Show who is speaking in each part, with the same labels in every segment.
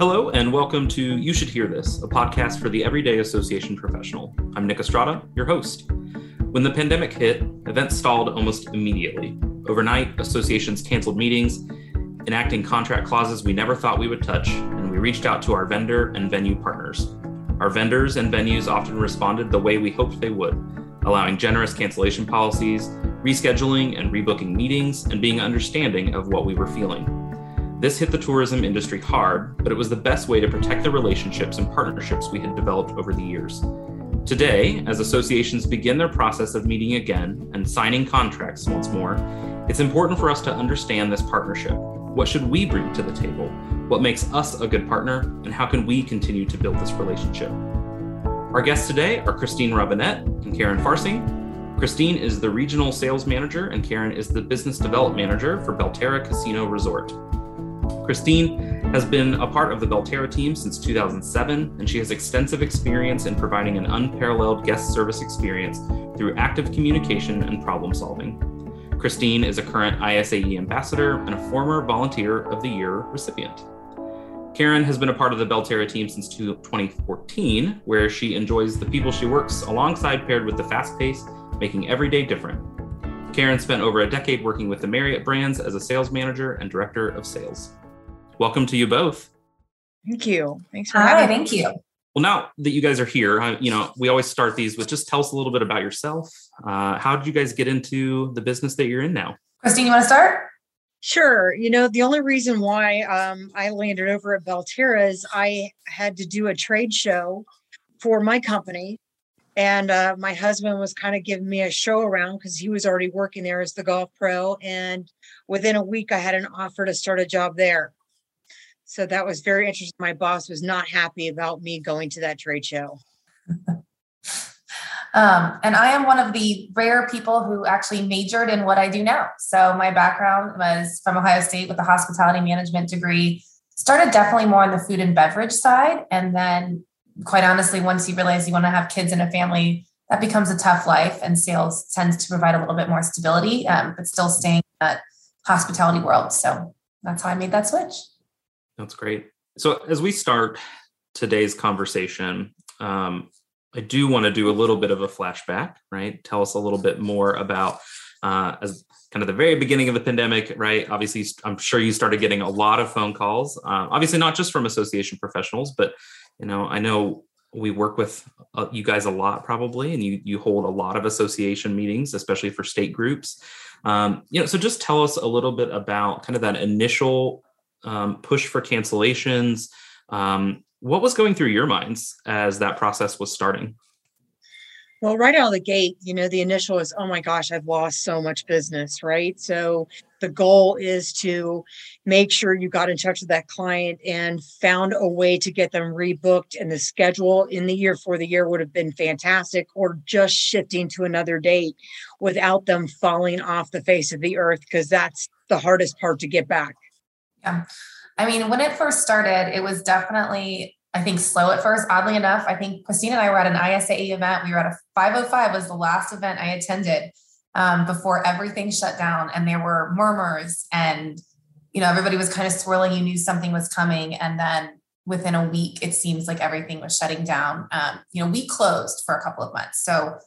Speaker 1: Hello, and welcome to You Should Hear This, a podcast for the everyday association professional. I'm Nick Estrada, your host. When the pandemic hit, events stalled almost immediately. Overnight, associations canceled meetings, enacting contract clauses we never thought we would touch, and we reached out to our vendor and venue partners. Our vendors and venues often responded the way we hoped they would, allowing generous cancellation policies, rescheduling and rebooking meetings, and being understanding of what we were feeling. This hit the tourism industry hard, but it was the best way to protect the relationships and partnerships we had developed over the years. Today, as associations begin their process of meeting again and signing contracts once more, it's important for us to understand this partnership. What should we bring to the table? What makes us a good partner? And how can we continue to build this relationship? Our guests today are Christine Robinette and Karen Farsing. Christine is the regional sales manager, and Karen is the business development manager for Belterra Casino Resort. Christine has been a part of the Belterra team since 2007, and she has extensive experience in providing an unparalleled guest service experience through active communication and problem solving. Christine is a current ISAE ambassador and a former Volunteer of the Year recipient. Karen has been a part of the Belterra team since 2014, where she enjoys the people she works alongside paired with the fast pace, making every day different. Karen spent over a decade working with the Marriott brands as a sales manager and director of sales welcome to you both.
Speaker 2: Thank you.
Speaker 3: Thanks for Hi, having thank you.
Speaker 1: Well, now that you guys are here, you know, we always start these with just tell us a little bit about yourself. Uh, how did you guys get into the business that you're in now?
Speaker 3: Christine, you want to start?
Speaker 2: Sure. You know, the only reason why um, I landed over at Belterra is I had to do a trade show for my company. And uh, my husband was kind of giving me a show around because he was already working there as the golf pro. And within a week, I had an offer to start a job there. So that was very interesting. My boss was not happy about me going to that trade show.
Speaker 3: um, and I am one of the rare people who actually majored in what I do now. So my background was from Ohio State with a hospitality management degree. Started definitely more on the food and beverage side. And then, quite honestly, once you realize you want to have kids and a family, that becomes a tough life. And sales tends to provide a little bit more stability, um, but still staying in that hospitality world. So that's how I made that switch.
Speaker 1: That's great. So as we start today's conversation, um, I do want to do a little bit of a flashback, right? Tell us a little bit more about uh, as kind of the very beginning of the pandemic, right? Obviously, I'm sure you started getting a lot of phone calls. Uh, obviously, not just from association professionals, but you know, I know we work with uh, you guys a lot, probably, and you you hold a lot of association meetings, especially for state groups. Um, you know, so just tell us a little bit about kind of that initial um, push for cancellations. Um, what was going through your minds as that process was starting?
Speaker 2: Well, right out of the gate, you know, the initial is, oh my gosh, I've lost so much business, right? So the goal is to make sure you got in touch with that client and found a way to get them rebooked. And the schedule in the year for the year would have been fantastic, or just shifting to another date without them falling off the face of the earth, because that's the hardest part to get back.
Speaker 3: Yeah. I mean, when it first started, it was definitely, I think, slow at first. Oddly enough, I think Christine and I were at an ISAE event. We were at a 505 was the last event I attended um, before everything shut down. And there were murmurs and, you know, everybody was kind of swirling. You knew something was coming. And then within a week, it seems like everything was shutting down. Um, you know, we closed for a couple of months. So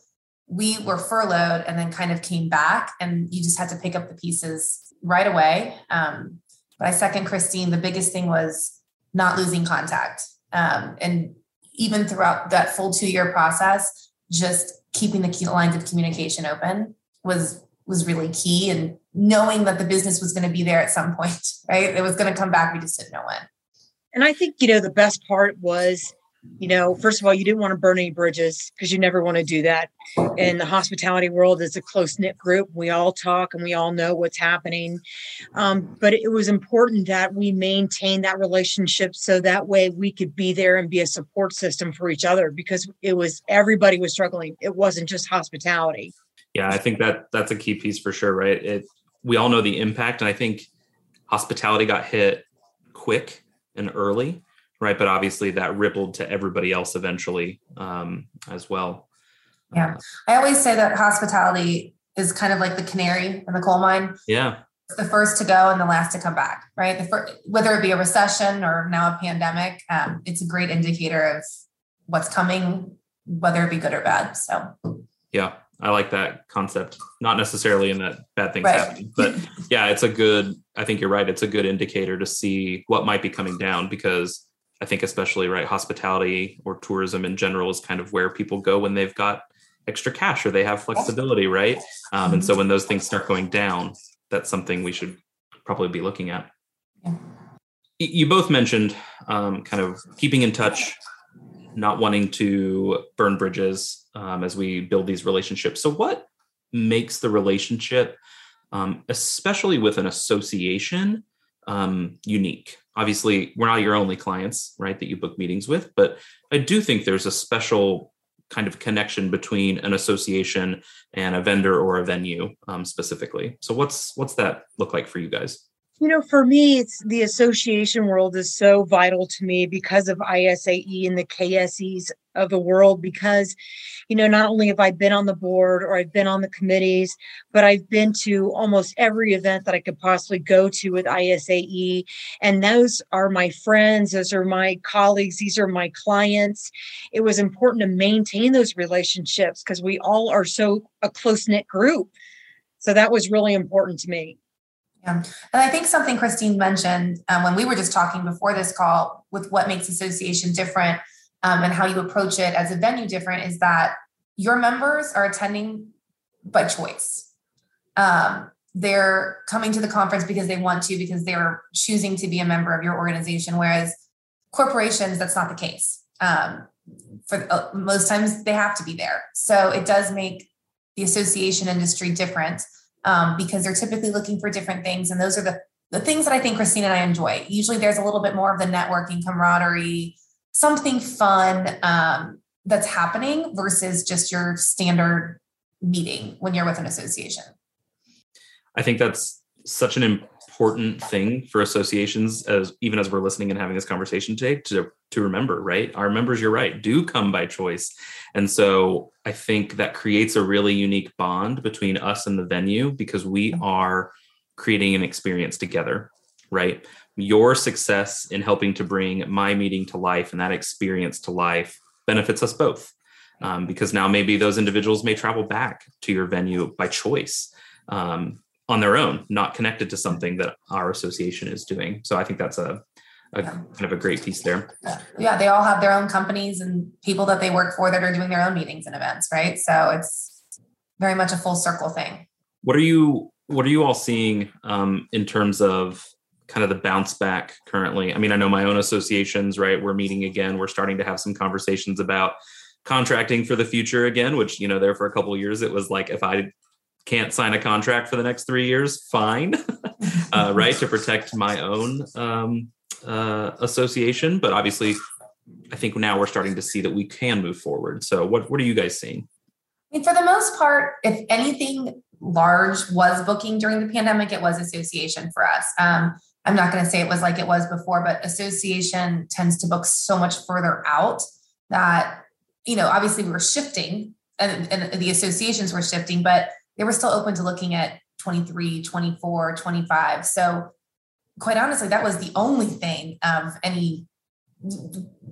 Speaker 3: we were furloughed and then kind of came back and you just had to pick up the pieces right away. Um, but I second Christine. The biggest thing was not losing contact. Um, and even throughout that full two year process, just keeping the key lines of communication open was was really key and knowing that the business was going to be there at some point, right? It was going to come back. We just didn't know when.
Speaker 2: And I think, you know, the best part was you know, first of all, you didn't want to burn any bridges because you never want to do that. In the hospitality world, is a close knit group. We all talk and we all know what's happening. Um, but it was important that we maintain that relationship so that way we could be there and be a support system for each other because it was everybody was struggling. It wasn't just hospitality.
Speaker 1: Yeah, I think that that's a key piece for sure, right? It we all know the impact, and I think hospitality got hit quick and early right? But obviously that rippled to everybody else eventually um, as well.
Speaker 3: Yeah, I always say that hospitality is kind of like the canary in the coal mine.
Speaker 1: Yeah.
Speaker 3: the first to go and the last to come back, right? The first, whether it be a recession or now a pandemic, um, it's a great indicator of what's coming, whether it be good or bad. So,
Speaker 1: yeah, I like that concept. Not necessarily in that bad things
Speaker 3: Right.
Speaker 1: happening, but yeah, it's a good. I think you're right. It's a good indicator to see what might be coming down because I think especially right hospitality or tourism in general is kind of where people go when they've got extra cash or they have flexibility, right? Um, and so when those things start going down, that's something we should probably be looking at.
Speaker 3: Yeah.
Speaker 1: You both mentioned um, kind of keeping in touch, not wanting to burn bridges um, as we build these relationships. So, what makes the relationship, um, especially with an association, um, unique? Obviously, we're not your only clients, right, that you book meetings with, but I do think there's a special kind of connection between an association and a vendor or a venue um, specifically. So, what's what's that look like for you guys?
Speaker 2: You know, for me, it's the association world is so vital to me because of ISAE and the KSEs of the world. Because, you know, not only have I been on the board or I've been on the committees, but I've been to almost every event that I could possibly go to with ISAE. And those are my friends, those are my colleagues, these are my clients. It was important to maintain those relationships because we all are so a close knit group. So that was really important to me.
Speaker 3: Yeah. And I think something Christine mentioned um, when we were just talking before this call with what makes association different um, and how you approach it as a venue different is that your members are attending by choice. Um, they're coming to the conference because they want to, because they're choosing to be a member of your organization. Whereas corporations, that's not the case. Um, for uh, most times, they have to be there. So it does make the association industry different um, because they're typically looking for different things. And those are the, the things that I think Christine and I enjoy. Usually there's a little bit more of the networking, camaraderie, something fun um, that's happening versus just your standard meeting when you're with an association.
Speaker 1: I think that's such an important thing for associations as even as we're listening and having this conversation today to to remember, right? Our members, you're right, do come by choice. And so I think that creates a really unique bond between us and the venue because we are creating an experience together, right? Your success in helping to bring my meeting to life and that experience to life benefits us both. Um, because now maybe those individuals may travel back to your venue by choice. Um, on their own, not connected to something that our association is doing. So I think that's a, a kind of a great piece there.
Speaker 3: Yeah, they all have their own companies and people that they work for that are doing their own meetings and events, right? So it's very much a full circle thing.
Speaker 1: What are you What are you all seeing um, in terms of kind of the bounce back currently? I mean, I know my own associations, right? We're meeting again. We're starting to have some conversations about contracting for the future again. Which you know, there for a couple of years, it was like if I can't sign a contract for the next three years, fine, uh, right? To protect my own um, uh, association. But obviously, I think now we're starting to see that we can move forward. So, what what are you guys seeing?
Speaker 3: I mean, for the most part, if anything large was booking during the pandemic, it was association for us. Um, I'm not going to say it was like it was before, but association tends to book so much further out that, you know, obviously we were shifting and, and the associations were shifting, but they were still open to looking at 23, 24, 25. So quite honestly, that was the only thing of any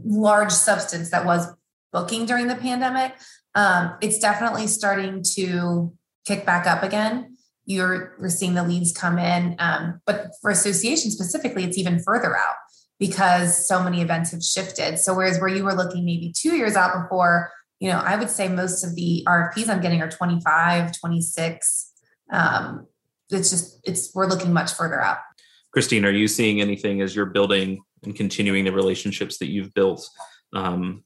Speaker 3: large substance that was booking during the pandemic. Um, it's definitely starting to kick back up again. You're we're seeing the leads come in, um, but for association specifically, it's even further out because so many events have shifted. So whereas where you were looking maybe two years out before, you know, I would say most of the RFPs I'm getting are 25, 26. Um, it's just it's we're looking much further out.
Speaker 1: Christine, are you seeing anything as you're building and continuing the relationships that you've built um,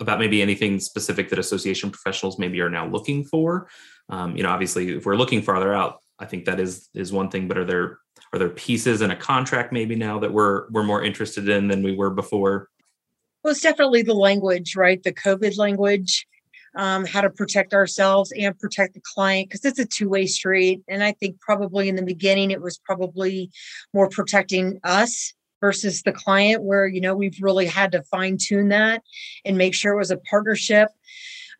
Speaker 1: about maybe anything specific that association professionals maybe are now looking for? Um, you know, obviously, if we're looking farther out, I think that is is one thing. But are there are there pieces in a contract maybe now that we're we're more interested in than we were before?
Speaker 2: Well, it's definitely the language, right? The COVID language, um, how to protect ourselves and protect the client, because it's a two way street. And I think probably in the beginning, it was probably more protecting us versus the client, where, you know, we've really had to fine tune that and make sure it was a partnership.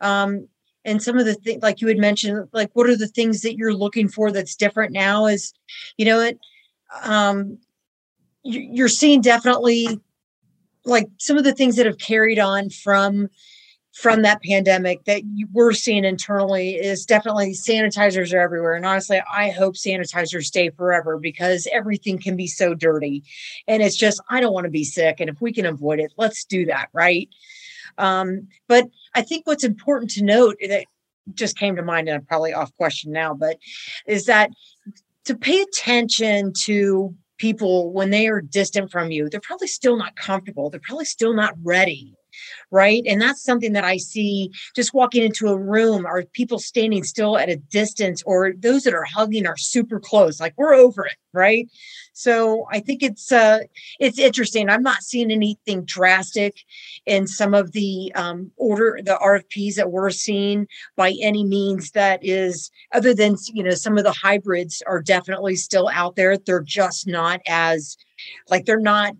Speaker 2: Um, and some of the things like you had mentioned like what are the things that you're looking for that's different now is you know it um you're seeing definitely like some of the things that have carried on from from that pandemic that we're seeing internally is definitely sanitizers are everywhere. And honestly, I hope sanitizers stay forever because everything can be so dirty. And it's just, I don't want to be sick. And if we can avoid it, let's do that. Right. Um, but I think what's important to note that just came to mind, and I'm probably off question now, but is that to pay attention to people when they are distant from you, they're probably still not comfortable. They're probably still not ready right? And that's something that I see just walking into a room. Are people standing still at a distance, or those that are hugging are super close? Like we're over it, right? So I think it's uh, it's interesting. I'm not seeing anything drastic in some of the um, order the RFPs that we're seeing by any means. That is other than you know some of the hybrids are definitely still out there. They're just not as like they're not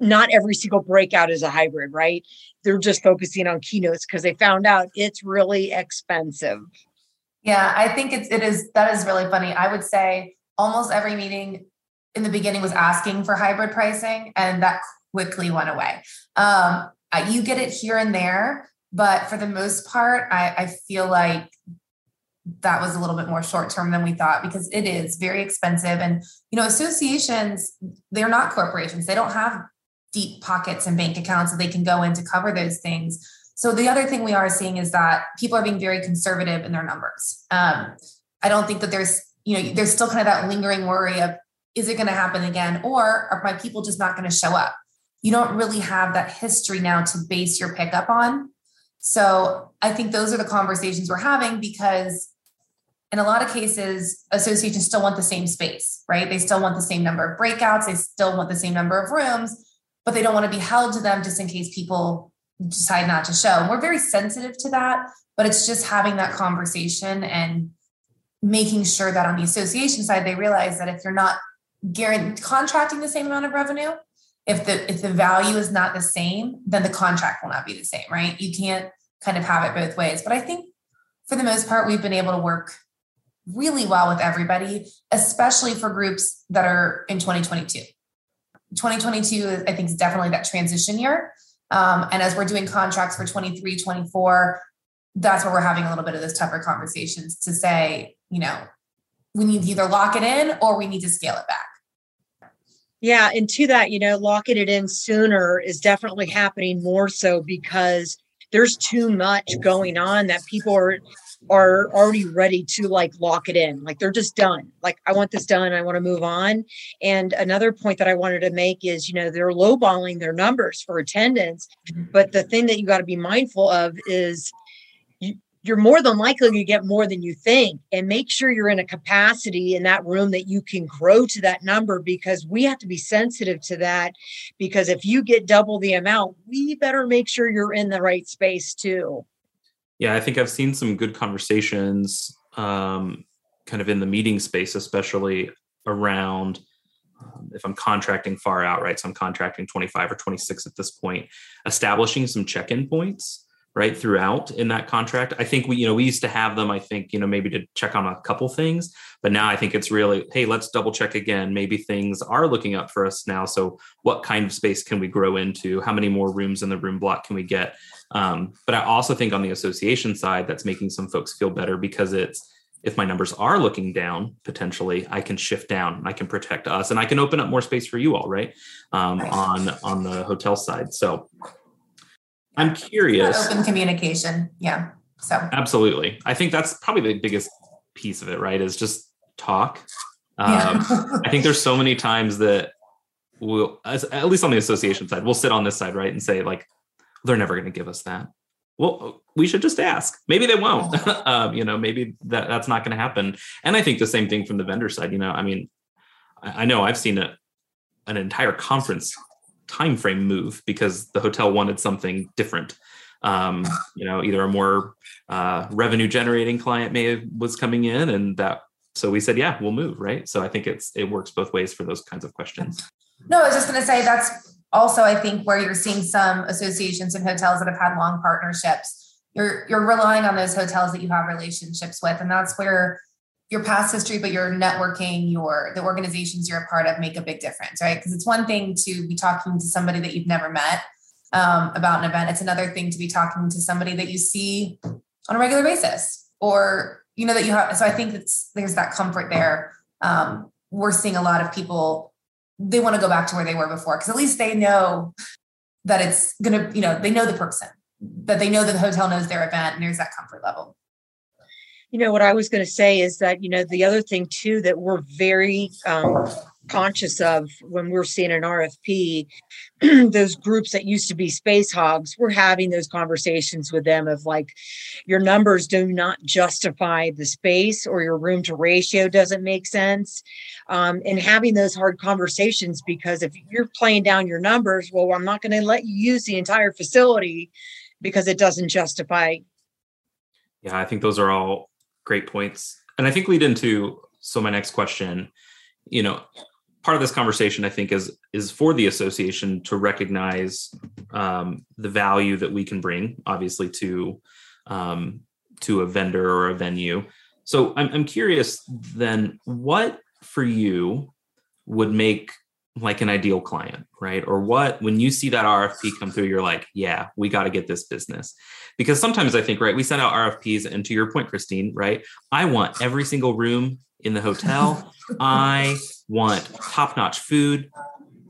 Speaker 2: not every single breakout is a hybrid, right? They're just focusing on keynotes because they found out it's really expensive.
Speaker 3: Yeah, I think it's it is that is really funny. I would say almost every meeting in the beginning was asking for hybrid pricing, and that quickly went away. Um, you get it here and there, but for the most part, I, I feel like that was a little bit more short term than we thought because it is very expensive and you know associations they're not corporations they don't have deep pockets and bank accounts that they can go in to cover those things. So the other thing we are seeing is that people are being very conservative in their numbers. Um, I don't think that there's, you know, there's still kind of that lingering worry of is it going to happen again, or are my people just not going to show up? You don't really have that history now to base your pickup on. So I think those are the conversations we're having because in a lot of cases, associations still want the same space, right? They still want the same number of breakouts, they still want the same number of rooms but they don't want to be held to them just in case people decide not to show. And we're very sensitive to that, but it's just having that conversation and making sure that on the association side they realize that if you're not guaranteed contracting the same amount of revenue, if the if the value is not the same, then the contract will not be the same, right? You can't kind of have it both ways. But I think for the most part, we've been able to work really well with everybody, especially for groups that are in 2022. 2022, I think, is definitely that transition year. Um, and as we're doing contracts for 23, 24, that's where we're having a little bit of those tougher conversations to say, you know, we need to either lock it in or we need to scale it back.
Speaker 2: Yeah. And to that, you know, locking it in sooner is definitely happening more so because there's too much going on that people are are already ready to like lock it in. Like they're just done. Like I want this done. I want to move on. And another point that I wanted to make is, you know, they're lowballing their numbers for attendance. Mm-hmm. But the thing that you got to be mindful of is you, you're more than likely to get more than you think and make sure you're in a capacity in that room that you can grow to that number because we have to be sensitive to that because if you get double the amount we better make sure you're in the right space too
Speaker 1: yeah, I think I've seen some good conversations um, kind of in the meeting space, especially around um, if I'm contracting far out, right? So I'm contracting 25 or 26 at this point, establishing some check in points right throughout in that contract. I think we you know we used to have them i think you know maybe to check on a couple things but now i think it's really hey let's double check again. Maybe things are looking up for us now so what kind of space can we grow into? How many more rooms in the room block can we get um, but i also think on the association side that's making some folks feel better because it's if my numbers are looking down potentially i can shift down i can protect us and i can open up more space for you all right um, on on the hotel side so I'm curious.
Speaker 3: Open communication. Yeah. So
Speaker 1: absolutely. I think that's probably the biggest piece of it, right? Is just talk. Um, yeah. I think there's so many times that we'll, at least on the association side, we'll sit on this side, right, and say like, they're never going to give us that. Well, we should just ask. Maybe they won't. um, you know, maybe that that's not going to happen. And I think the same thing from the vendor side. You know, I mean, I, I know I've seen a, an entire conference time frame move because the hotel wanted something different um, you know either a more uh, revenue generating client may have, was coming in and that so we said yeah we'll move right so i think it's it works both ways for those kinds of questions
Speaker 3: no i was just going to say that's also i think where you're seeing some associations and hotels that have had long partnerships you're you're relying on those hotels that you have relationships with and that's where your past history but your networking your the organizations you're a part of make a big difference right? Because it's one thing to be talking to somebody that you've never met um, about an event. It's another thing to be talking to somebody that you see on a regular basis or you know that you have so i think it's there's that comfort there. Um, we're seeing a lot of people they want to go back to where they were before because at least they know that it's gonna you know they know the person that they know that the hotel knows their event and there's that comfort level.
Speaker 2: You know what i was going to say is that you know the other thing too that we're very um, conscious of when we're seeing an RFP, those groups that used to be space hogs, we're having those conversations with them of like, your numbers do not justify the space or your room to ratio doesn't make sense. Um, and having those hard conversations because if you're playing down your numbers, well, I'm not going to let you use the entire facility because it doesn't justify.
Speaker 1: Yeah, I think those are all great points. And I think lead into so my next question you know part of this conversation i think is is for the association to recognize um, the value that we can bring obviously to um, to a vendor or a venue. So I'm, I'm curious then what for you would make like an ideal client right? Or what when you see that rfp come through you're like yeah we got to get this business. Because sometimes i think right we send out rfps and to your point christine right i want every single room in the hotel i want top notch food,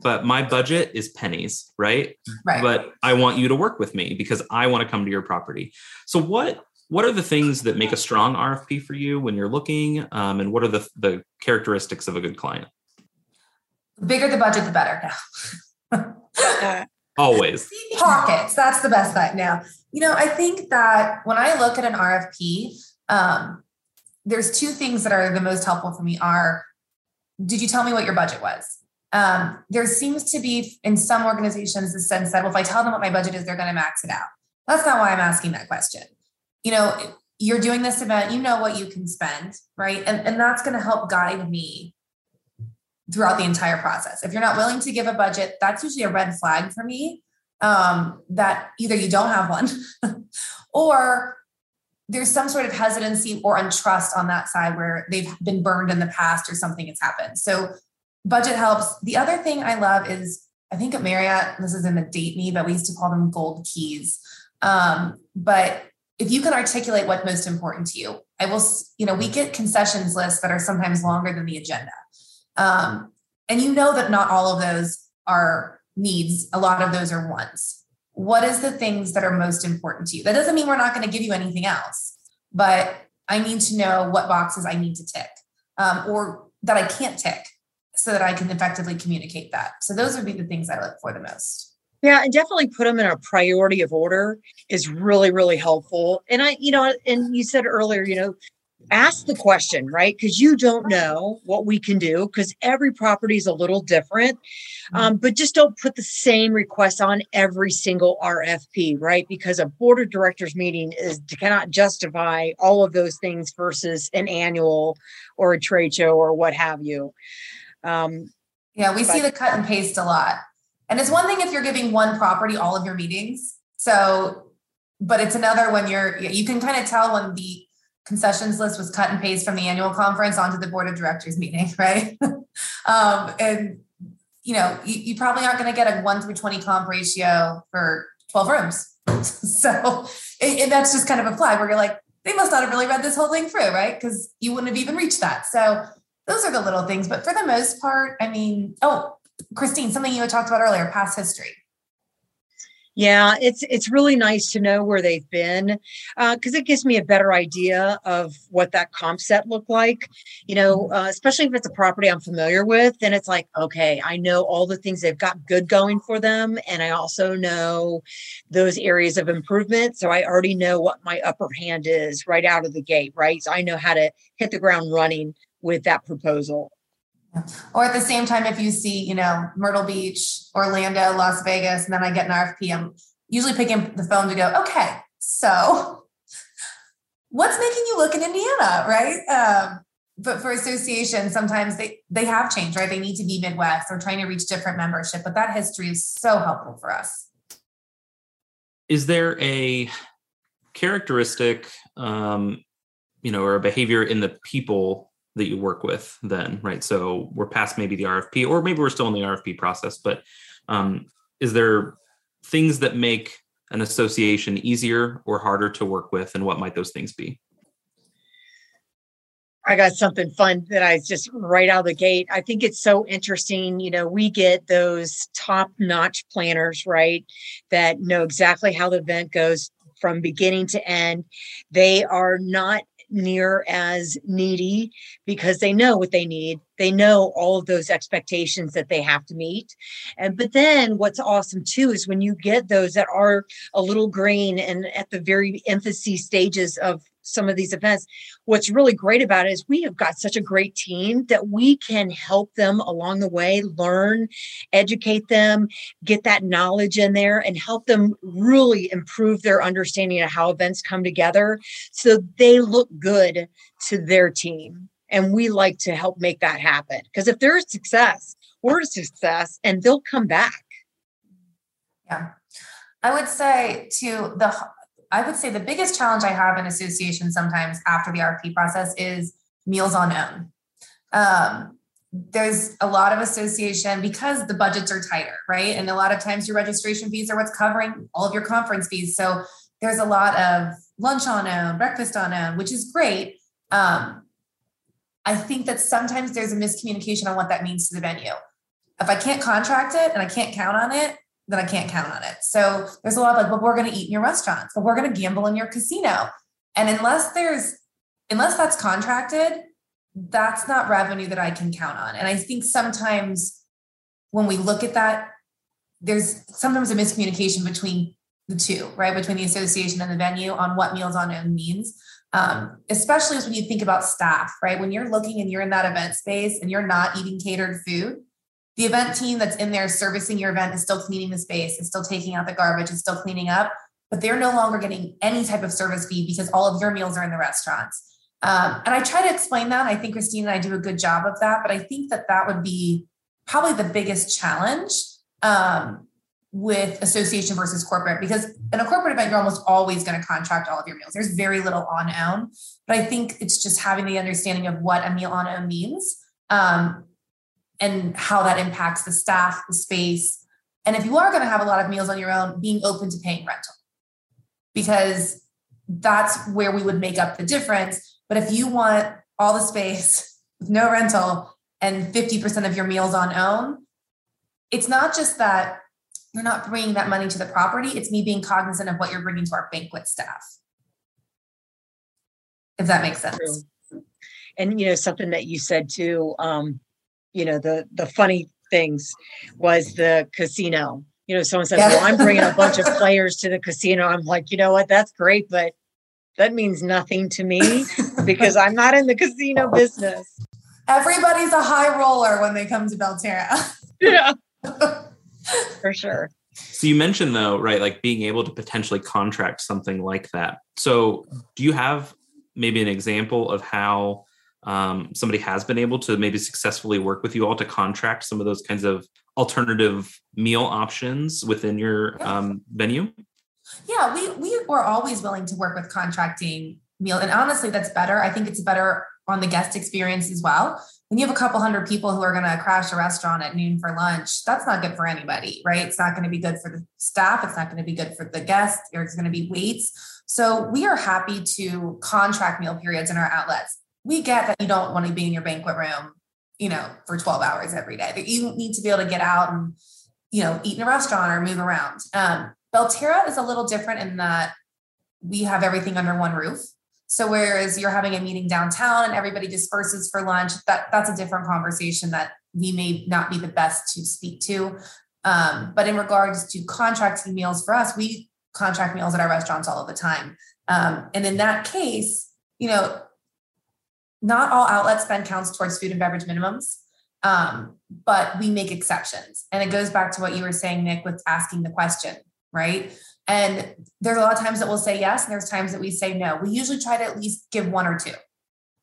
Speaker 1: but my budget is pennies, right?
Speaker 3: Right.
Speaker 1: But I want you to work with me because I want to come to your property. So what what are the things that make a strong RFP for you when you're looking, um, and what are the the characteristics of a good client?
Speaker 3: The bigger the budget, the better.
Speaker 1: Now. Always.
Speaker 3: Pockets. That's the best thing. Now, you know, I think that when I look at an RFP, um, there's two things that are the most helpful for me are did you tell me what your budget was? Um, there seems to be in some organizations the sense that well, if I tell them what my budget is, they're going to max it out. That's not why I'm asking that question. You know, you're doing this event, you know what you can spend, right? And, and that's going to help guide me throughout the entire process. If you're not willing to give a budget, that's usually a red flag for me um, that either you don't have one or there's some sort of hesitancy or untrust on that side where they've been burned in the past or something has happened. So budget helps. The other thing I love is I think at Marriott, this is in the date me, but we used to call them gold keys. Um, but if you can articulate what's most important to you, I will, you know, we get concessions lists that are sometimes longer than the agenda. Um, and you know that not all of those are needs, a lot of those are wants what is the things that are most important to you? That doesn't mean we're not going to give you anything else but i need to know what boxes i need to tick um, or that i can't tick so that i can effectively communicate that. So those would be the things i look for the most.
Speaker 2: Yeah and definitely put them in a priority of order is really really helpful. And i you know and you said earlier you know ask the question, right? Because you don't know what we can do because every property is a little different. Mm-hmm. Um, but just don't put the same request on every single RFP, right? Because a board of directors meeting is cannot justify all of those things versus an annual or a trade show or what have you. Um,
Speaker 3: yeah, we but, see the cut and paste a lot. And it's one thing if you're giving one property all of your meetings. So, but it's another when you're, you can kind of tell when the concessions list was cut and paste from the annual conference onto the board of directors meeting, right? um, and you know, you, you probably aren't going to get a one through 20 comp ratio for 12 rooms. so it, it, that's just kind of a flag where you're like, they must not have really read this whole thing through, right? Because you wouldn't have even reached that. So those are the little things. But for the most part, I mean, oh, Christine, something you had talked about earlier, past history.
Speaker 2: Yeah, it's it's really nice to know where they've been because uh, it gives me a better idea of what that comp set looked like. You know, mm-hmm. uh, especially if it's a property I'm familiar with, then it's like, okay, I know all the things they've got good going for them, and I also know those areas of improvement. So I already know what my upper hand is right out of the gate. Right, so I know how to hit the ground running with that proposal.
Speaker 3: Or at the same time, if you see, you know, Myrtle Beach, Orlando, Las Vegas, and then I get an RFP, I'm usually picking the phone to go, okay, so what's making you look in Indiana, right? Um, but for associations, sometimes they they have changed, right? They need to be Midwest. They're trying to reach different membership, but that history is so helpful for us.
Speaker 1: Is there a characteristic, um, you know, or a behavior in the people that you work with then, right? So we're past maybe the RFP, or maybe we're still in the RFP process, but um, is there things that make an association easier or harder to work with, and what might those things be?
Speaker 2: I got something fun that I just right out of the gate. I think it's so interesting. You know, we get those top notch planners, right, that know exactly how the event goes from beginning to end. They are not near as needy because they know what they need. They know all of those expectations that they have to meet. And but then what's awesome too is when you get those that are a little green and at the very infancy stages of some of these events. What's really great about it is we have got such a great team that we can help them along the way, learn, educate them, get that knowledge in there, and help them really improve their understanding of how events come together so they look good to their team. And we like to help make that happen because if they're a success, we're a success and they'll come back.
Speaker 3: Yeah. I would say to the I would say the biggest challenge I have in association sometimes after the RFP process is meals on own. Um, there's a lot of association because the budgets are tighter, right? And a lot of times your registration fees are what's covering all of your conference fees. So there's a lot of lunch on own, breakfast on own, which is great. Um, I think that sometimes there's a miscommunication on what that means to the venue. If I can't contract it and I can't count on it, then I can't count on it. So there's a lot of like, well, we're going to eat in your restaurants, but we're going to gamble in your casino. And unless there's, unless that's contracted, that's not revenue that I can count on. And I think sometimes when we look at that, there's sometimes a miscommunication between the two, right? Between the association and the venue on what Meals on Own means. Um, especially as when you think about staff, right? When you're looking and you're in that event space and you're not eating catered food, the event team that's in there servicing your event is still cleaning the space, is still taking out the garbage, is still cleaning up, but they're no longer getting any type of service fee because all of your meals are in the restaurants. Um, and I try to explain that. I think Christine and I do a good job of that, but I think that that would be probably the biggest challenge um, with association versus corporate because in a corporate event, you're almost always going to contract all of your meals. There's very little on own, but I think it's just having the understanding of what a meal on own means um, and how that impacts the staff, the space. And if you are going to have a lot of meals on your own, being open to paying rental because that's where we would make up the difference. But if you want all the space with no rental and 50% of your meals on own, it's not just that you're not bringing that money to the property, it's me being cognizant of what you're bringing to our banquet staff. If that makes sense.
Speaker 2: And you know something that you said too um you know the the funny things was the casino. You know someone says yeah. well i'm bringing a bunch of players to the casino. I'm like you know what? That's great but that means nothing to me because i'm not in the casino business.
Speaker 3: Everybody's a high roller when they come to belterra.
Speaker 2: Yeah. For sure.
Speaker 1: So you mentioned though right like being able to potentially contract something like that. So do you have maybe an example of how um, somebody has been able to maybe successfully work with you all to contract some of those kinds of alternative meal options within your um, venue?
Speaker 3: Yeah, we we were always willing to work with contracting meal, and honestly, that's better. I think it's better on the guest experience as well. When you have a couple hundred people who are going to crash a restaurant at noon for lunch, that's not good for anybody, right? It's not going to be good for the staff. It's not going to be good for the guests. There's going to be waits. So we are happy to contract meal periods in our outlets we get that you don't want to be in your banquet room, you know, for 12 hours every day. That you need to be able to get out and, you know, eat in a restaurant or move around. Um, Belterra is a little different in that we have everything under one roof. So whereas you're having a meeting downtown and everybody disperses for lunch, that that's a different conversation that we may not be the best to speak to. Um, but in regards to contracting meals for us, we contract meals at our restaurants all of the time. Um, and in that case, you know, not all outlet spend counts towards food and beverage minimums, um, but we make exceptions. And it goes back to what you were saying, Nick, with asking the question, right? And there's a lot of times that we'll say yes, and there's times that we say no. We usually try to at least give one or two.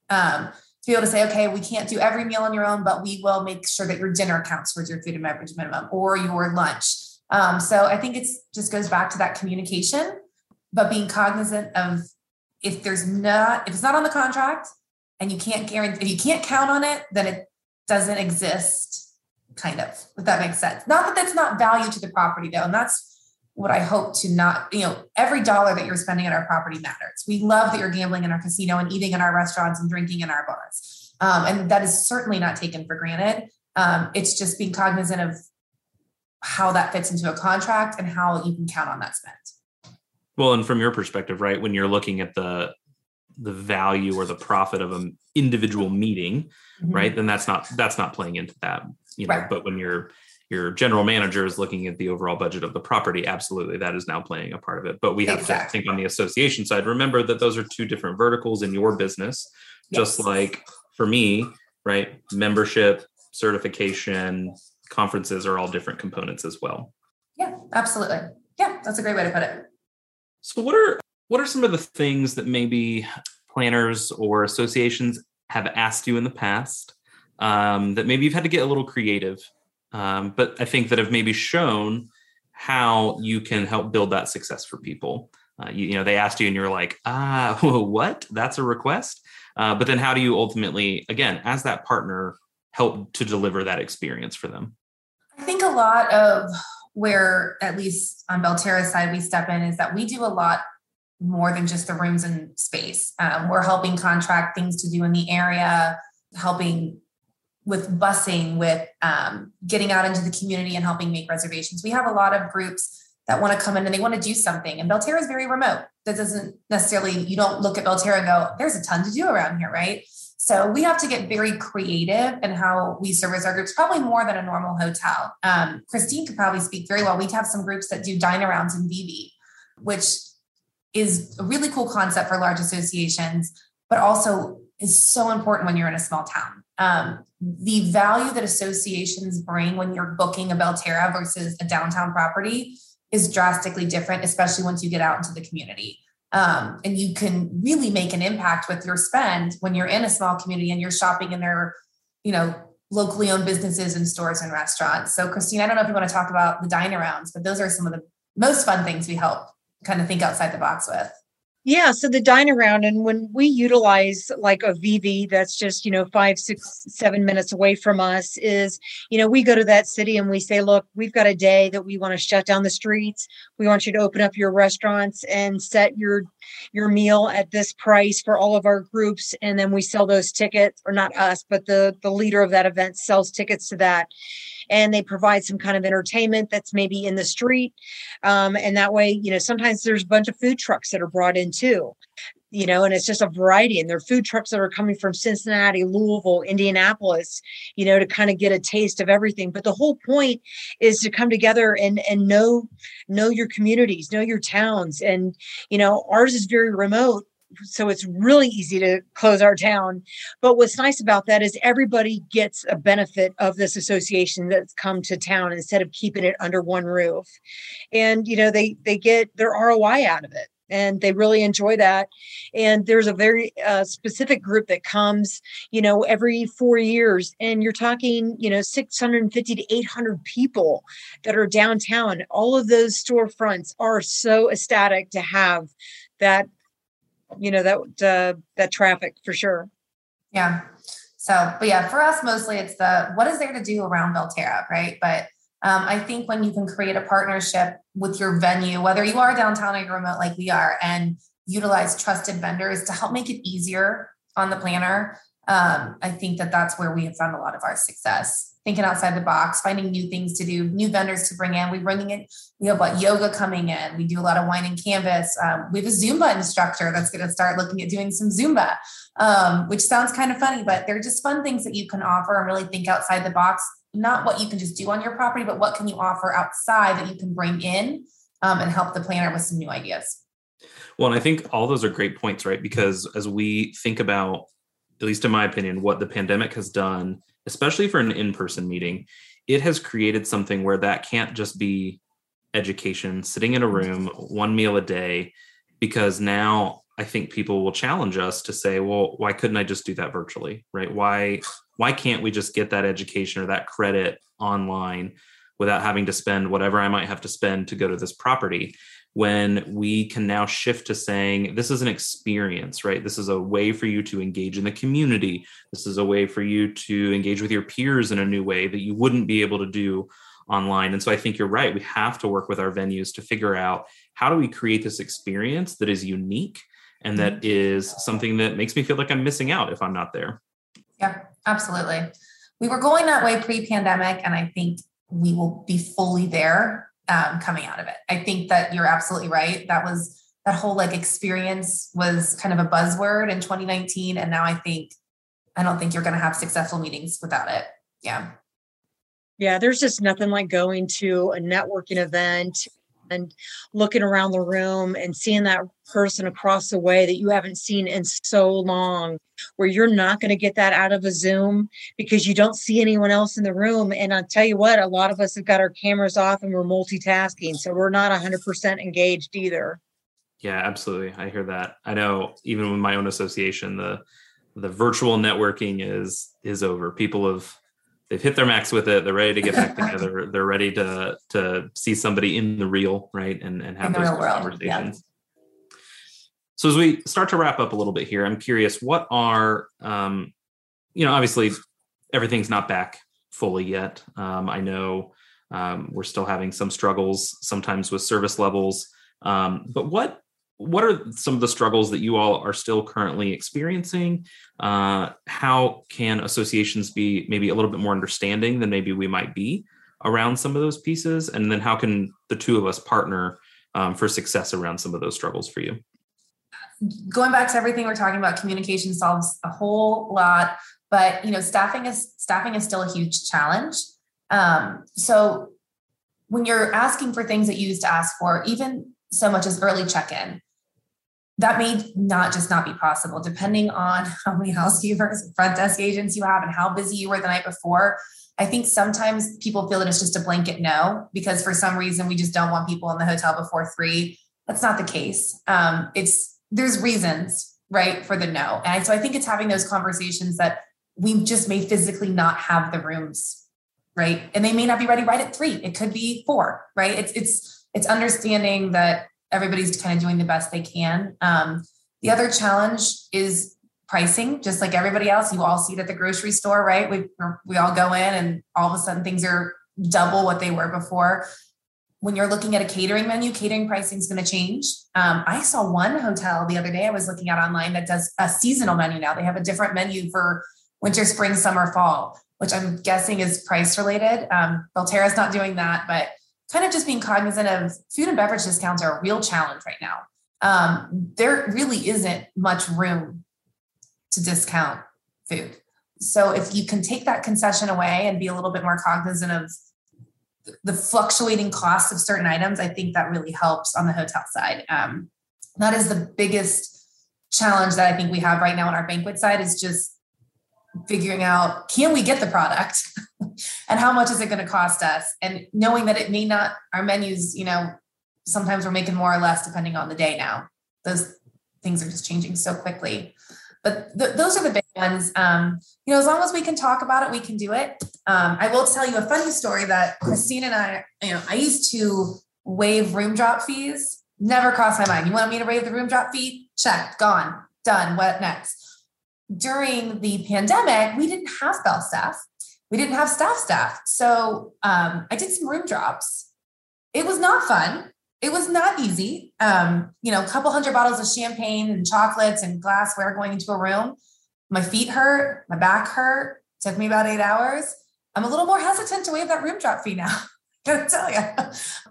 Speaker 3: Um, to be able to say, okay, we can't do every meal on your own, but we will make sure that your dinner counts towards your food and beverage minimum or your lunch. Um, so I think it's just goes back to that communication but being cognizant of if there's not if it's not on the contract and you can't guarantee if you can't count on it, then it doesn't exist, kind of, if that makes sense. Not that that's not value to the property though, and that's what I hope to not, you know, every dollar that you're spending at our property matters. We love that you're gambling in our casino and eating in our restaurants and drinking in our bars. Um, and that is certainly not taken for granted. Um, it's just being cognizant of how that fits into a contract and how you can count on that spend.
Speaker 1: Well, and from your perspective, right, when you're looking at the the value or the profit of an individual meeting, mm-hmm. right, then that's not that's not playing into that, you know. Right. But when your your general manager is looking at the overall budget of the property, absolutely, that is now playing a part of it. But we have exactly. to think on the association side. Remember that those are two different verticals in your business, yes. just like for me, right? Membership, certification, conferences are all different components as well.
Speaker 3: Yeah, absolutely. Yeah, that's a great way to put it.
Speaker 1: So what are what are some of the things that maybe planners or associations have asked you in the past um, that maybe you've had to get a little creative, um, but I think that have maybe shown how you can help build that success for people. Uh, you, you, know, they asked you and you're like, ah, what? That's a request. Uh, but then how do you ultimately, again, as that partner, help to deliver that experience for them?
Speaker 3: I think a lot of where at least on Belterra's side we step in is that we do a lot more than just the rooms and space. Um, we're helping contract things to do in the area, helping with busing, with um, getting out into the community and helping make reservations. We have a lot of groups that want to come in and they want to do something. And Belterra is very remote. That doesn't necessarily, you don't look at Belterra and go, there's a ton to do around here, right? So we have to get very creative in how we service our groups, probably more than a normal hotel. Um, Christine could probably speak very well. We have some groups that do dine arounds in Vevay, which is a really cool concept for large associations, but also is so important when you're in a small town. Um, the value that associations bring when you're booking a Belterra versus a downtown property is drastically different, especially once you get out into the community. Um, and you can really make an impact with your spend when you're in a small community and you're shopping in their, you know, locally owned businesses and stores and restaurants. So, Christine, I don't know if you want to talk about the dine arounds, but those are some of the most fun things we help kind of think outside the box with.
Speaker 2: Yeah, so the dine around, and when we utilize like a Vevay that's just, you know, five, six, seven minutes away from us, is, you know, we go to that city and we say, look, we've got a day that we want to shut down the streets. We want you to open up your restaurants and set your your meal at this price for all of our groups. And then we sell those tickets, or not us, but the the leader of that event sells tickets to that and they provide some kind of entertainment that's maybe in the street. Um, and that way, you know, sometimes there's a bunch of food trucks that are brought in too you know, and it's just a variety. And there are food trucks that are coming from Cincinnati, Louisville, Indianapolis, you know, to kind of get a taste of everything. But the whole point is to come together and and know know your communities, know your towns. And, you know, ours is very remote, so it's really easy to close our town. But what's nice about that is everybody gets a benefit of this association that's come to town instead of keeping it under one roof. And you know, they they get their ROI out of it and they really enjoy that. And there's a very uh, specific group that comes you know every four years and you're talking you know 650 to 800 people that are downtown. All of those storefronts are so ecstatic to have that you know that uh, that traffic for sure.
Speaker 3: Yeah. So but yeah for us mostly it's the what is there to do around belterra right? But um, i think when you can create a partnership with your venue whether you are downtown or you're remote like we are and utilize trusted vendors to help make it easier on the planner um, i think that that's where we have found a lot of our success thinking outside the box, finding new things to do, new vendors to bring in. We bringing in, we have what yoga coming in. We do a lot of wine and canvas. Um, we have a Zumba instructor that's going to start looking at doing some Zumba, um, which sounds kind of funny, but they're just fun things that you can offer and really think outside the box. Not what you can just do on your property, but what can you offer outside that you can bring in um, and help the planner with some new ideas.
Speaker 1: Well, and I think all those are great points, right? Because as we think about, at least in my opinion, what the pandemic has done especially for an in-person meeting it has created something where that can't just be education sitting in a room one meal a day because now i think people will challenge us to say well why couldn't i just do that virtually right why why can't we just get that education or that credit online without having to spend whatever I might have to spend to go to this property. When we can now shift to saying, this is an experience, right? This is a way for you to engage in the community. This is a way for you to engage with your peers in a new way that you wouldn't be able to do online. And so I think you're right. We have to work with our venues to figure out how do we create this experience that is unique and that mm-hmm. something that makes me feel like I'm missing out if I'm not there.
Speaker 3: Yeah, absolutely. We were going that way pre pandemic, and I think we will be fully there um, coming out of it. I think that you're absolutely right. That was that whole like experience was kind of a buzzword in 2019. And now I think, I don't think you're going to have successful meetings without it. Yeah.
Speaker 2: Yeah, there's just nothing like going to a networking event and looking around the room and seeing that person across the way that you haven't seen in so long where you're not going to get that out of a zoom because you don't see anyone else in the room. And i'll tell you what a lot of us have got our cameras off and we're multitasking so we're not 100% engaged either.
Speaker 1: Yeah absolutely. I hear that. I know even with my own association the the virtual networking is is over. People have they've hit their max with it. They're ready to get back together. They're ready to to see somebody in the real, right, and and have those conversations. Yeah. So as we start to wrap up a little bit here, I'm curious, what are um, you know, obviously everything's not back fully yet. Um, I know um, we're still having some struggles sometimes with service levels. Um, but what what are some of the struggles that you all are still currently experiencing? Uh, how can associations be maybe a little bit more understanding than maybe we might be around some of those pieces? And then how can the two of us partner um, for success around some of those struggles for you?
Speaker 3: Going back to everything we're talking about, communication solves a whole lot, but you know, staffing is staffing is still a huge challenge. Um, so when you're asking for things that you used to ask for, even so much as early check-in that may not just not be possible depending on how many housekeepers front desk agents you have and how busy you were the night before. I think sometimes people feel that it's just a blanket no because for some reason we just don't want people in the hotel before three. That's not the case. Um, it's there's reasons right for the no. And so i think it's having those conversations that we just may physically not have the rooms right? And they may not be ready right at three. It could be four right? It's it's it's understanding that everybody's kind of doing the best they can. Um, the other challenge is pricing, just like everybody else. You all see it at the grocery store, right? We we all go in, and all of a sudden things are double what they were before. When you're looking at a catering menu, catering pricing is going to change. Um, I saw one hotel the other day I was looking at online that does a seasonal menu now. They have a different menu for winter, spring, summer, fall, which I'm guessing is price related. Um, Belterra's not doing that, but kind of just being cognizant of food and beverage discounts are a real challenge right now. Um, there really isn't much room to discount food. So if you can take that concession away and be a little bit more cognizant of the fluctuating costs of certain items, I think that really helps on the hotel side. Um, that is the biggest challenge that I think we have right now on our banquet side is just figuring out can we get the product? And how much is it going to cost us? And knowing that it may not our menus you know sometimes we're making more or less depending on the day now. Those things are just changing so quickly. But th- those are the big ones. Um, you know as long as we can talk about it we can do it. Um, i will tell you a funny story that christine and i you know i used to waive room drop fees. Never crossed my mind. You want me to waive the room drop fee? Check. Gone. Done. What next during the pandemic, we didn't have bell staff. We didn't have staff staff. So um, I did some room drops. It was not fun. It was not easy. Um, you know, a couple hundred bottles of champagne and chocolates and glassware going into a room. My feet hurt, my back hurt. It took me about eight hours. I'm a little more hesitant to waive that room drop fee now. Gotta tell you,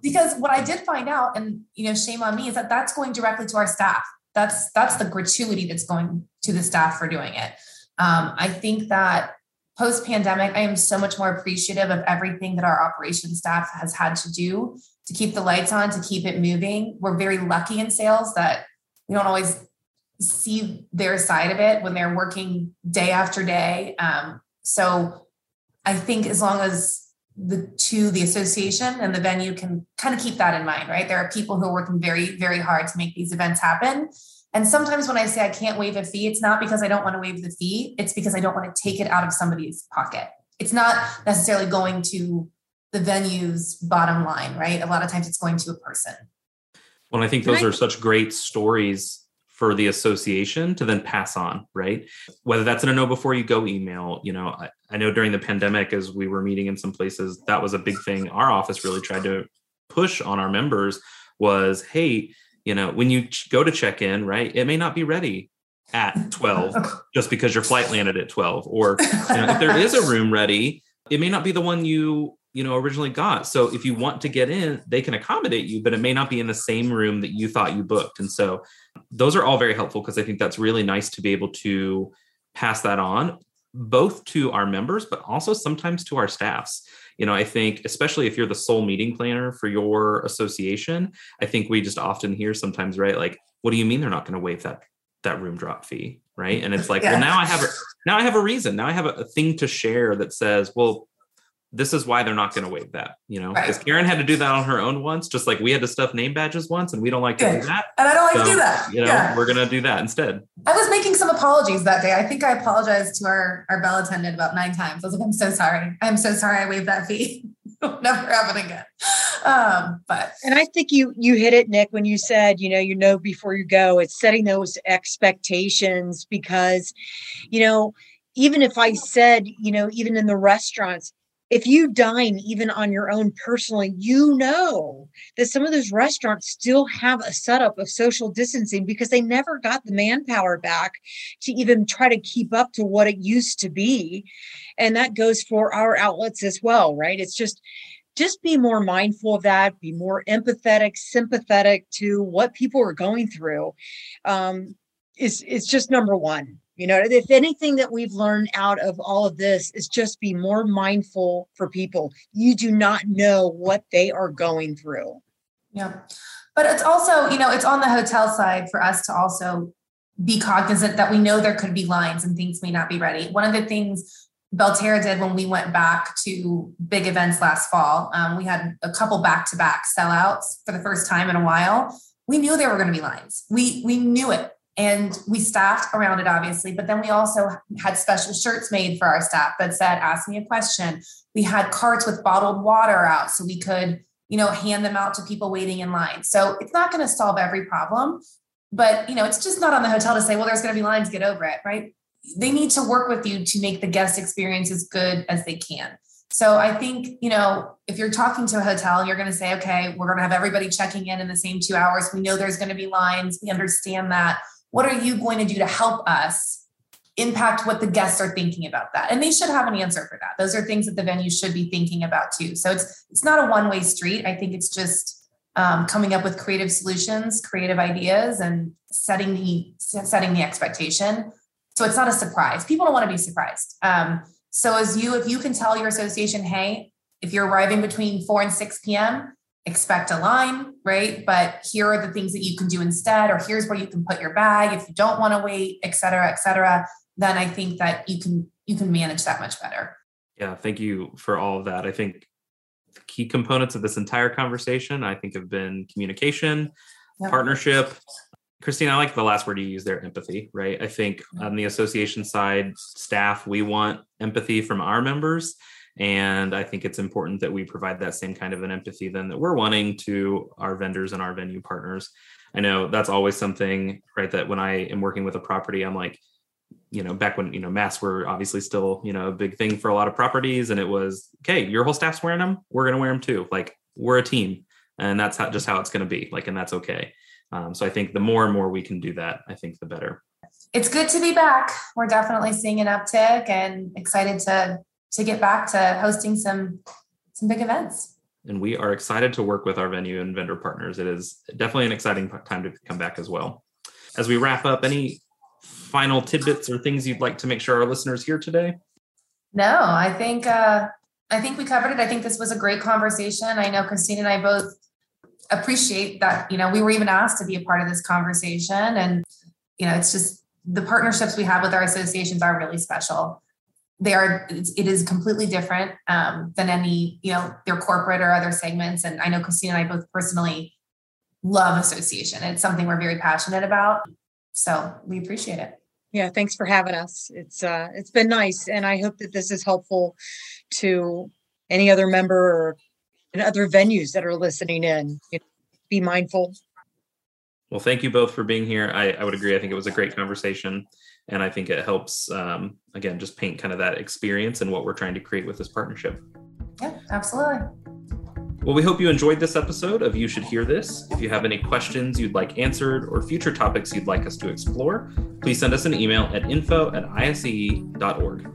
Speaker 3: because what I did find out, and you know, shame on me, is that that's going directly to our staff that's that's the gratuity that's going to the staff for doing it um, i think that post pandemic i am so much more appreciative of everything that our operations staff has had to do to keep the lights on to keep it moving we're very lucky in sales that we don't always see their side of it when they're working day after day um, so i think as long as the to the association and the venue can kind of keep that in mind, right? There are people who are working very, very hard to make these events happen. And sometimes when I say I can't waive a fee, it's not because I don't want to waive the fee, it's because I don't want to take it out of somebody's pocket. It's not necessarily going to the venue's bottom line, right? A lot of times it's going to a person.
Speaker 1: Well, I think those are such great stories for the association to then pass on, right? Whether that's in a know before you go email, you know, I, I, know during the pandemic, as we were meeting in some places, that was a big thing. Our office really tried to push on our members was, hey, you know, when you go to check in, right, it may not be ready at 12 just because your flight landed at 12. Or you know, if there is a room ready, it may not be the one you you know originally got so if you want to get in they can accommodate you but it may not be in the same room that you thought you booked and so those are all very helpful because i think that's really nice to be able to pass that on both to our members but also sometimes to our staffs you know i think especially if you're the sole meeting planner for your association i think we just often hear sometimes right like what do you mean they're not going to waive that that room drop fee? Right? And it's like yeah. well now i have a now i have a reason. Now i have a, a thing to share that says well this is why they're not going to waive that, you know, because right. Karen had to do that on her own once, just like we had to stuff name badges once, and we don't like to do that.
Speaker 3: And I don't like so, to do that.
Speaker 1: You know, yeah. we're going to do that instead.
Speaker 3: I was making some apologies that day. I think I apologized to our, our bell attendant about nine times. I was like, I'm so sorry. I'm so sorry I waived that fee. Never happen again. Um, but
Speaker 2: and I think you you hit it, Nick, when you said, you know, you know before you go, it's setting those expectations because, you know, even if I said, you know, even in the restaurants, if you dine even on your own personally, you know that some of those restaurants still have a setup of social distancing because they never got the manpower back to even try to keep up to what it used to be. And that goes for our outlets as well, right? It's just, just be more mindful of that, be more empathetic, sympathetic to what people are going through. Um, is, it's just number one you know, if anything that we've learned out of all of this is just be more mindful for people. You do not know what they are going through.
Speaker 3: Yeah. But it's also, you know, it's on the hotel side for us to also be cognizant that we know there could be lines and things may not be ready. One of the things Belterra did when we went back to big events last fall, um, we had a couple back to back sellouts for the first time in a while. We knew there were going to be lines. We we knew it and we staffed around it obviously but then we also had special shirts made for our staff that said ask me a question. We had carts with bottled water out so we could you know hand them out to people waiting in line. So it's not going to solve every problem but you know it's just not on the hotel to say well there's going to be lines get over it right? They need to work with you to make the guest experience as good as they can. So I think, you know, if you're talking to a hotel you're going to say, okay, we're going to have everybody checking in in the same two hours, we know there's going to be lines, we understand that what are you going to do to help us impact what the guests are thinking about that? And they should have an answer for that. Those are things that the venue should be thinking about too. So it's it's not a one way street. I think it's just um, coming up with creative solutions creative ideas and setting the setting the expectation. So it's not a surprise. People don't want to be surprised. Um, so as you if you can tell your association hey if you're arriving between 4 and 6 p.m expect a line, right? But here are the things that you can do instead, or here's where you can put your bag if you don't want to wait, et cetera, et cetera. Then I think that you can you can manage that much better.
Speaker 1: Yeah, thank you for all of that. I think the key components of this entire conversation, I think, have been communication, yep. partnership. Christine, I like the last word you used there, empathy, right? I think on the association side, staff, we want empathy from our members and I think it's important that we provide that same kind of an empathy then that we're wanting to our vendors and our venue partners. I know that's always something, right? That when I am working with a property, I'm like, you know, back when, you know, masks were obviously still, you know, a big thing for a lot of properties. And it was, okay, your whole staff's wearing them. We're going to wear them too. Like we're a team. And that's how, just how it's going to be. Like, and that's okay. Um, so I think the more and more we can do that, I think the better.
Speaker 3: It's good to be back. We're definitely seeing an uptick and excited to to get back to hosting some some big events.
Speaker 1: And we are excited to work with our venue and vendor partners. It is definitely an exciting time to come back as well. As we wrap up, any final tidbits or things you'd like to make sure our listeners hear today?
Speaker 3: No, I think uh, I think we covered it. I think this was a great conversation. I know Christine and I both appreciate that. You know, we were even asked to be a part of this conversation, and you know, it's just the partnerships we have with our associations are really special they are it is completely different um, than any you know their corporate or other segments and i know christina and i both personally love association it's something we're very passionate about so we appreciate it
Speaker 2: yeah thanks for having us it's uh it's been nice and i hope that this is helpful to any other member or and other venues that are listening in. You know, be mindful.
Speaker 1: Well, thank you both for being here. I, I would agree. I think it was a great conversation. And I think it helps, um, again, just paint kind of that experience and what we're trying to create with this partnership.
Speaker 3: Yeah, absolutely.
Speaker 1: Well, we hope you enjoyed this episode of You Should Hear This. If you have any questions you'd like answered or future topics you'd like us to explore, please send us an email at info at isce.org.